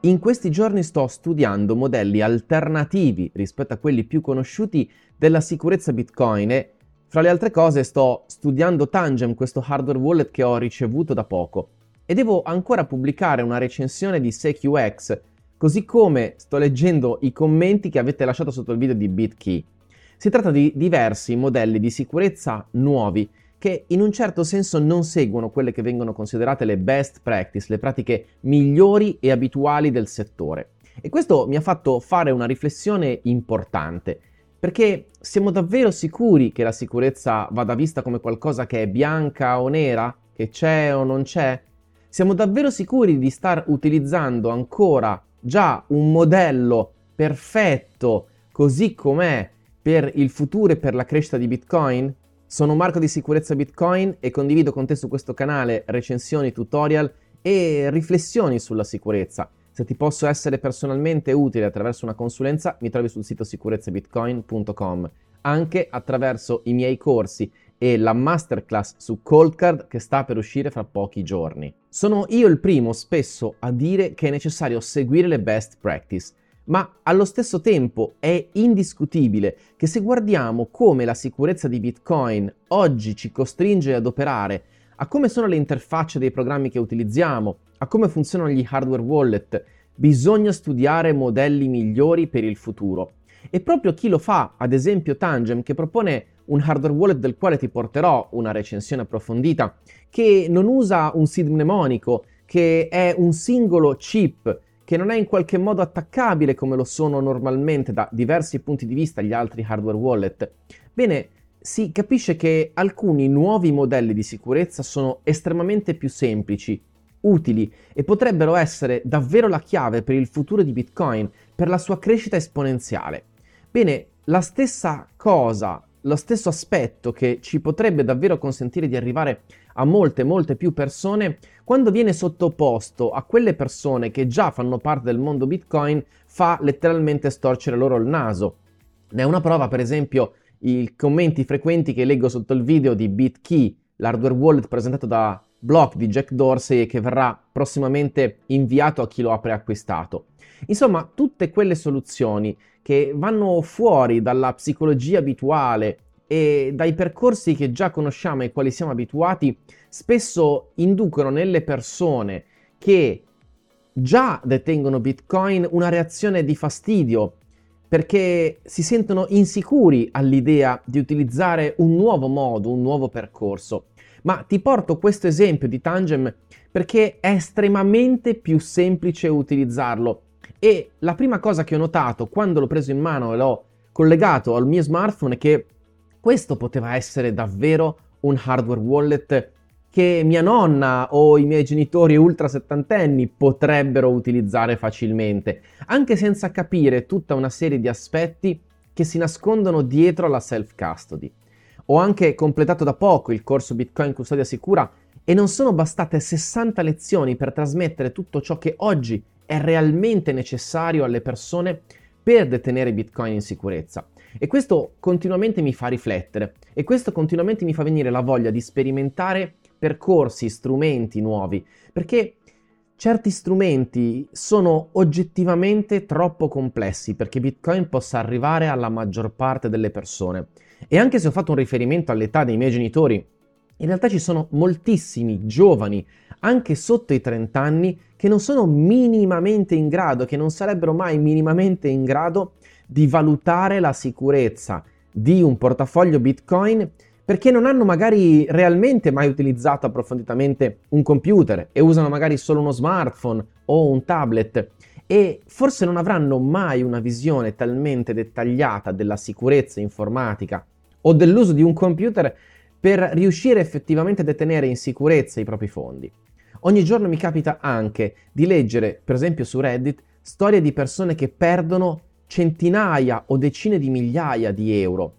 In questi giorni sto studiando modelli alternativi rispetto a quelli più conosciuti della sicurezza Bitcoin e, fra le altre cose, sto studiando Tangem, questo hardware wallet che ho ricevuto da poco. E devo ancora pubblicare una recensione di SecuX, così come sto leggendo i commenti che avete lasciato sotto il video di BitKey. Si tratta di diversi modelli di sicurezza nuovi che in un certo senso non seguono quelle che vengono considerate le best practice, le pratiche migliori e abituali del settore. E questo mi ha fatto fare una riflessione importante, perché siamo davvero sicuri che la sicurezza vada vista come qualcosa che è bianca o nera, che c'è o non c'è? Siamo davvero sicuri di star utilizzando ancora già un modello perfetto così com'è per il futuro e per la crescita di Bitcoin? Sono Marco di Sicurezza Bitcoin e condivido con te su questo canale recensioni, tutorial e riflessioni sulla sicurezza. Se ti posso essere personalmente utile attraverso una consulenza, mi trovi sul sito sicurezzabitcoin.com, anche attraverso i miei corsi e la masterclass su Coldcard che sta per uscire fra pochi giorni. Sono io il primo spesso a dire che è necessario seguire le best practice ma allo stesso tempo è indiscutibile che se guardiamo come la sicurezza di Bitcoin oggi ci costringe ad operare, a come sono le interfacce dei programmi che utilizziamo, a come funzionano gli hardware wallet, bisogna studiare modelli migliori per il futuro. E proprio chi lo fa, ad esempio Tangem, che propone un hardware wallet del quale ti porterò una recensione approfondita, che non usa un seed mnemonico, che è un singolo chip che non è in qualche modo attaccabile come lo sono normalmente da diversi punti di vista gli altri hardware wallet, bene, si capisce che alcuni nuovi modelli di sicurezza sono estremamente più semplici, utili e potrebbero essere davvero la chiave per il futuro di Bitcoin, per la sua crescita esponenziale. Bene, la stessa cosa, lo stesso aspetto che ci potrebbe davvero consentire di arrivare a molte, molte più persone, quando viene sottoposto a quelle persone che già fanno parte del mondo Bitcoin, fa letteralmente storcere loro il naso. Ne è una prova, per esempio, i commenti frequenti che leggo sotto il video di BitKey, l'hardware wallet presentato da Block di Jack Dorsey che verrà prossimamente inviato a chi lo ha preacquistato. Insomma, tutte quelle soluzioni che vanno fuori dalla psicologia abituale e dai percorsi che già conosciamo e ai quali siamo abituati, spesso inducono nelle persone che già detengono Bitcoin una reazione di fastidio perché si sentono insicuri all'idea di utilizzare un nuovo modo, un nuovo percorso. Ma ti porto questo esempio di Tangem perché è estremamente più semplice utilizzarlo. E la prima cosa che ho notato quando l'ho preso in mano e l'ho collegato al mio smartphone è che questo poteva essere davvero un hardware wallet che mia nonna o i miei genitori ultra settantenni potrebbero utilizzare facilmente, anche senza capire tutta una serie di aspetti che si nascondono dietro alla self-custody. Ho anche completato da poco il corso Bitcoin Custodia Sicura e non sono bastate 60 lezioni per trasmettere tutto ciò che oggi è realmente necessario alle persone per detenere Bitcoin in sicurezza. E questo continuamente mi fa riflettere e questo continuamente mi fa venire la voglia di sperimentare percorsi, strumenti nuovi, perché certi strumenti sono oggettivamente troppo complessi perché Bitcoin possa arrivare alla maggior parte delle persone. E anche se ho fatto un riferimento all'età dei miei genitori, in realtà ci sono moltissimi giovani, anche sotto i 30 anni, che non sono minimamente in grado, che non sarebbero mai minimamente in grado di valutare la sicurezza di un portafoglio Bitcoin perché non hanno magari realmente mai utilizzato approfonditamente un computer e usano magari solo uno smartphone o un tablet e forse non avranno mai una visione talmente dettagliata della sicurezza informatica o dell'uso di un computer per riuscire effettivamente a detenere in sicurezza i propri fondi. Ogni giorno mi capita anche di leggere, per esempio su Reddit, storie di persone che perdono centinaia o decine di migliaia di euro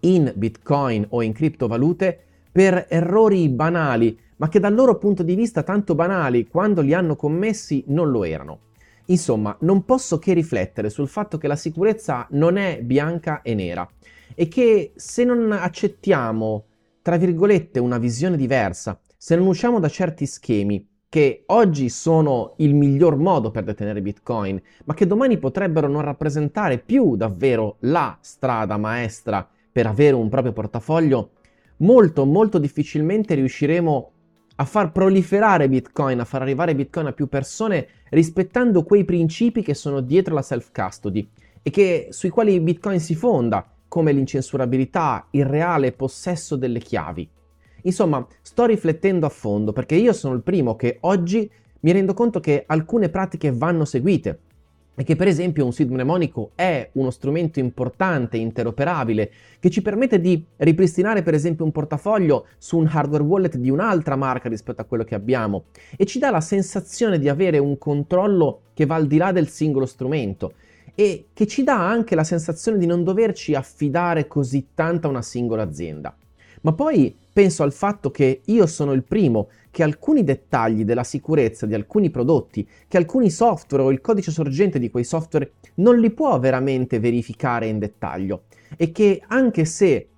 in bitcoin o in criptovalute per errori banali, ma che dal loro punto di vista tanto banali quando li hanno commessi non lo erano. Insomma, non posso che riflettere sul fatto che la sicurezza non è bianca e nera e che se non accettiamo, tra virgolette, una visione diversa, se non usciamo da certi schemi, che oggi sono il miglior modo per detenere Bitcoin, ma che domani potrebbero non rappresentare più davvero la strada maestra per avere un proprio portafoglio, molto molto difficilmente riusciremo a far proliferare Bitcoin, a far arrivare Bitcoin a più persone rispettando quei principi che sono dietro la self-custody e che, sui quali Bitcoin si fonda, come l'incensurabilità, il reale possesso delle chiavi. Insomma, sto riflettendo a fondo perché io sono il primo che oggi mi rendo conto che alcune pratiche vanno seguite e che per esempio un seed mnemonico è uno strumento importante, interoperabile, che ci permette di ripristinare per esempio un portafoglio su un hardware wallet di un'altra marca rispetto a quello che abbiamo e ci dà la sensazione di avere un controllo che va al di là del singolo strumento e che ci dà anche la sensazione di non doverci affidare così tanto a una singola azienda. Ma poi penso al fatto che io sono il primo che alcuni dettagli della sicurezza di alcuni prodotti, che alcuni software o il codice sorgente di quei software non li può veramente verificare in dettaglio e che anche se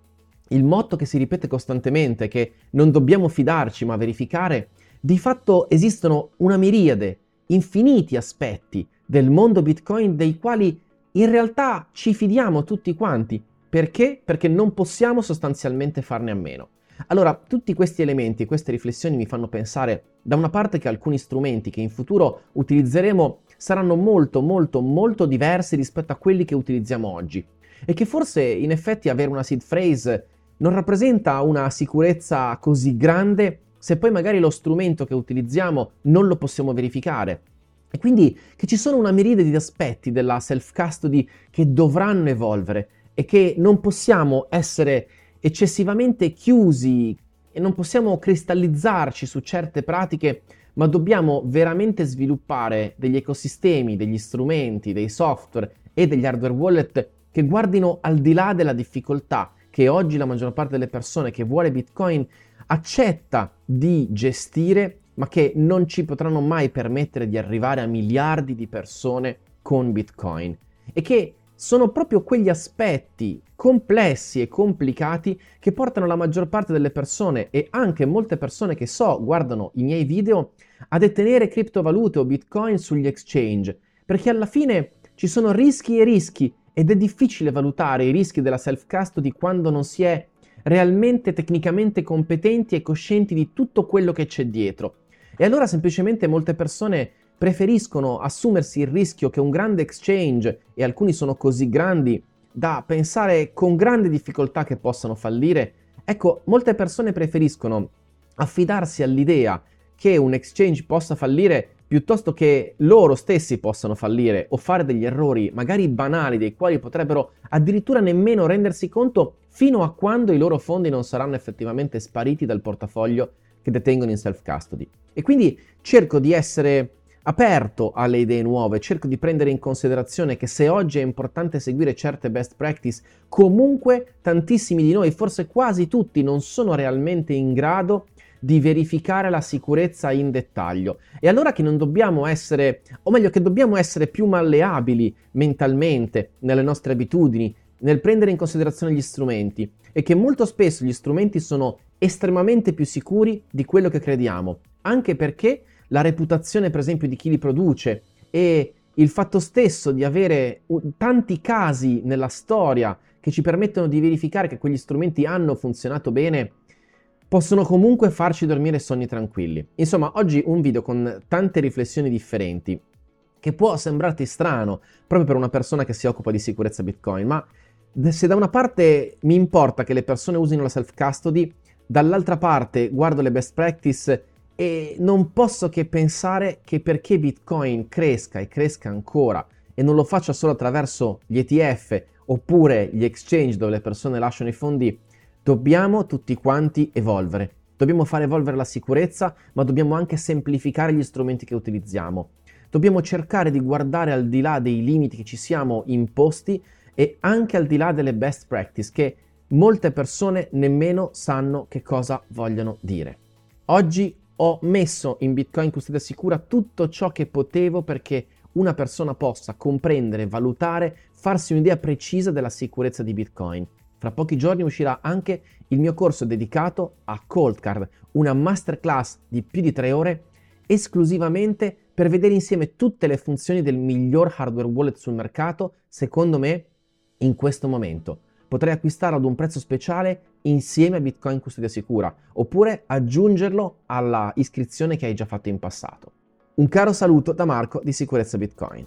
il motto che si ripete costantemente è che non dobbiamo fidarci ma verificare, di fatto esistono una miriade, infiniti aspetti del mondo Bitcoin dei quali in realtà ci fidiamo tutti quanti. Perché? Perché non possiamo sostanzialmente farne a meno. Allora, tutti questi elementi, queste riflessioni mi fanno pensare da una parte che alcuni strumenti che in futuro utilizzeremo saranno molto molto molto diversi rispetto a quelli che utilizziamo oggi e che forse in effetti avere una seed phrase non rappresenta una sicurezza così grande se poi magari lo strumento che utilizziamo non lo possiamo verificare. E quindi che ci sono una miriade di aspetti della self-custody che dovranno evolvere e che non possiamo essere eccessivamente chiusi e non possiamo cristallizzarci su certe pratiche, ma dobbiamo veramente sviluppare degli ecosistemi, degli strumenti, dei software e degli hardware wallet che guardino al di là della difficoltà che oggi la maggior parte delle persone che vuole Bitcoin accetta di gestire, ma che non ci potranno mai permettere di arrivare a miliardi di persone con Bitcoin. E che sono proprio quegli aspetti complessi e complicati che portano la maggior parte delle persone e anche molte persone che so guardano i miei video a detenere criptovalute o bitcoin sugli exchange, perché alla fine ci sono rischi e rischi ed è difficile valutare i rischi della self-custody quando non si è realmente tecnicamente competenti e coscienti di tutto quello che c'è dietro. E allora semplicemente molte persone preferiscono assumersi il rischio che un grande exchange, e alcuni sono così grandi da pensare con grande difficoltà che possano fallire, ecco, molte persone preferiscono affidarsi all'idea che un exchange possa fallire piuttosto che loro stessi possano fallire o fare degli errori magari banali dei quali potrebbero addirittura nemmeno rendersi conto fino a quando i loro fondi non saranno effettivamente spariti dal portafoglio che detengono in self custody. E quindi cerco di essere aperto alle idee nuove, cerco di prendere in considerazione che se oggi è importante seguire certe best practice, comunque tantissimi di noi, forse quasi tutti, non sono realmente in grado di verificare la sicurezza in dettaglio. E allora che non dobbiamo essere, o meglio che dobbiamo essere più malleabili mentalmente nelle nostre abitudini, nel prendere in considerazione gli strumenti e che molto spesso gli strumenti sono estremamente più sicuri di quello che crediamo, anche perché la reputazione per esempio di chi li produce e il fatto stesso di avere tanti casi nella storia che ci permettono di verificare che quegli strumenti hanno funzionato bene, possono comunque farci dormire sonni tranquilli. Insomma, oggi un video con tante riflessioni differenti, che può sembrarti strano proprio per una persona che si occupa di sicurezza Bitcoin, ma se da una parte mi importa che le persone usino la self-custody, dall'altra parte guardo le best practice e non posso che pensare che perché Bitcoin cresca e cresca ancora e non lo faccia solo attraverso gli ETF oppure gli exchange dove le persone lasciano i fondi, dobbiamo tutti quanti evolvere. Dobbiamo fare evolvere la sicurezza, ma dobbiamo anche semplificare gli strumenti che utilizziamo. Dobbiamo cercare di guardare al di là dei limiti che ci siamo imposti e anche al di là delle best practice che molte persone nemmeno sanno che cosa vogliono dire. Oggi ho messo in Bitcoin custodia sicura tutto ciò che potevo perché una persona possa comprendere, valutare, farsi un'idea precisa della sicurezza di Bitcoin. Fra pochi giorni uscirà anche il mio corso dedicato a Cold Card, una masterclass di più di tre ore esclusivamente per vedere insieme tutte le funzioni del miglior hardware wallet sul mercato, secondo me, in questo momento. Potrai acquistarlo ad un prezzo speciale insieme a Bitcoin Custodia Sicura, oppure aggiungerlo alla iscrizione che hai già fatto in passato. Un caro saluto da Marco di Sicurezza Bitcoin.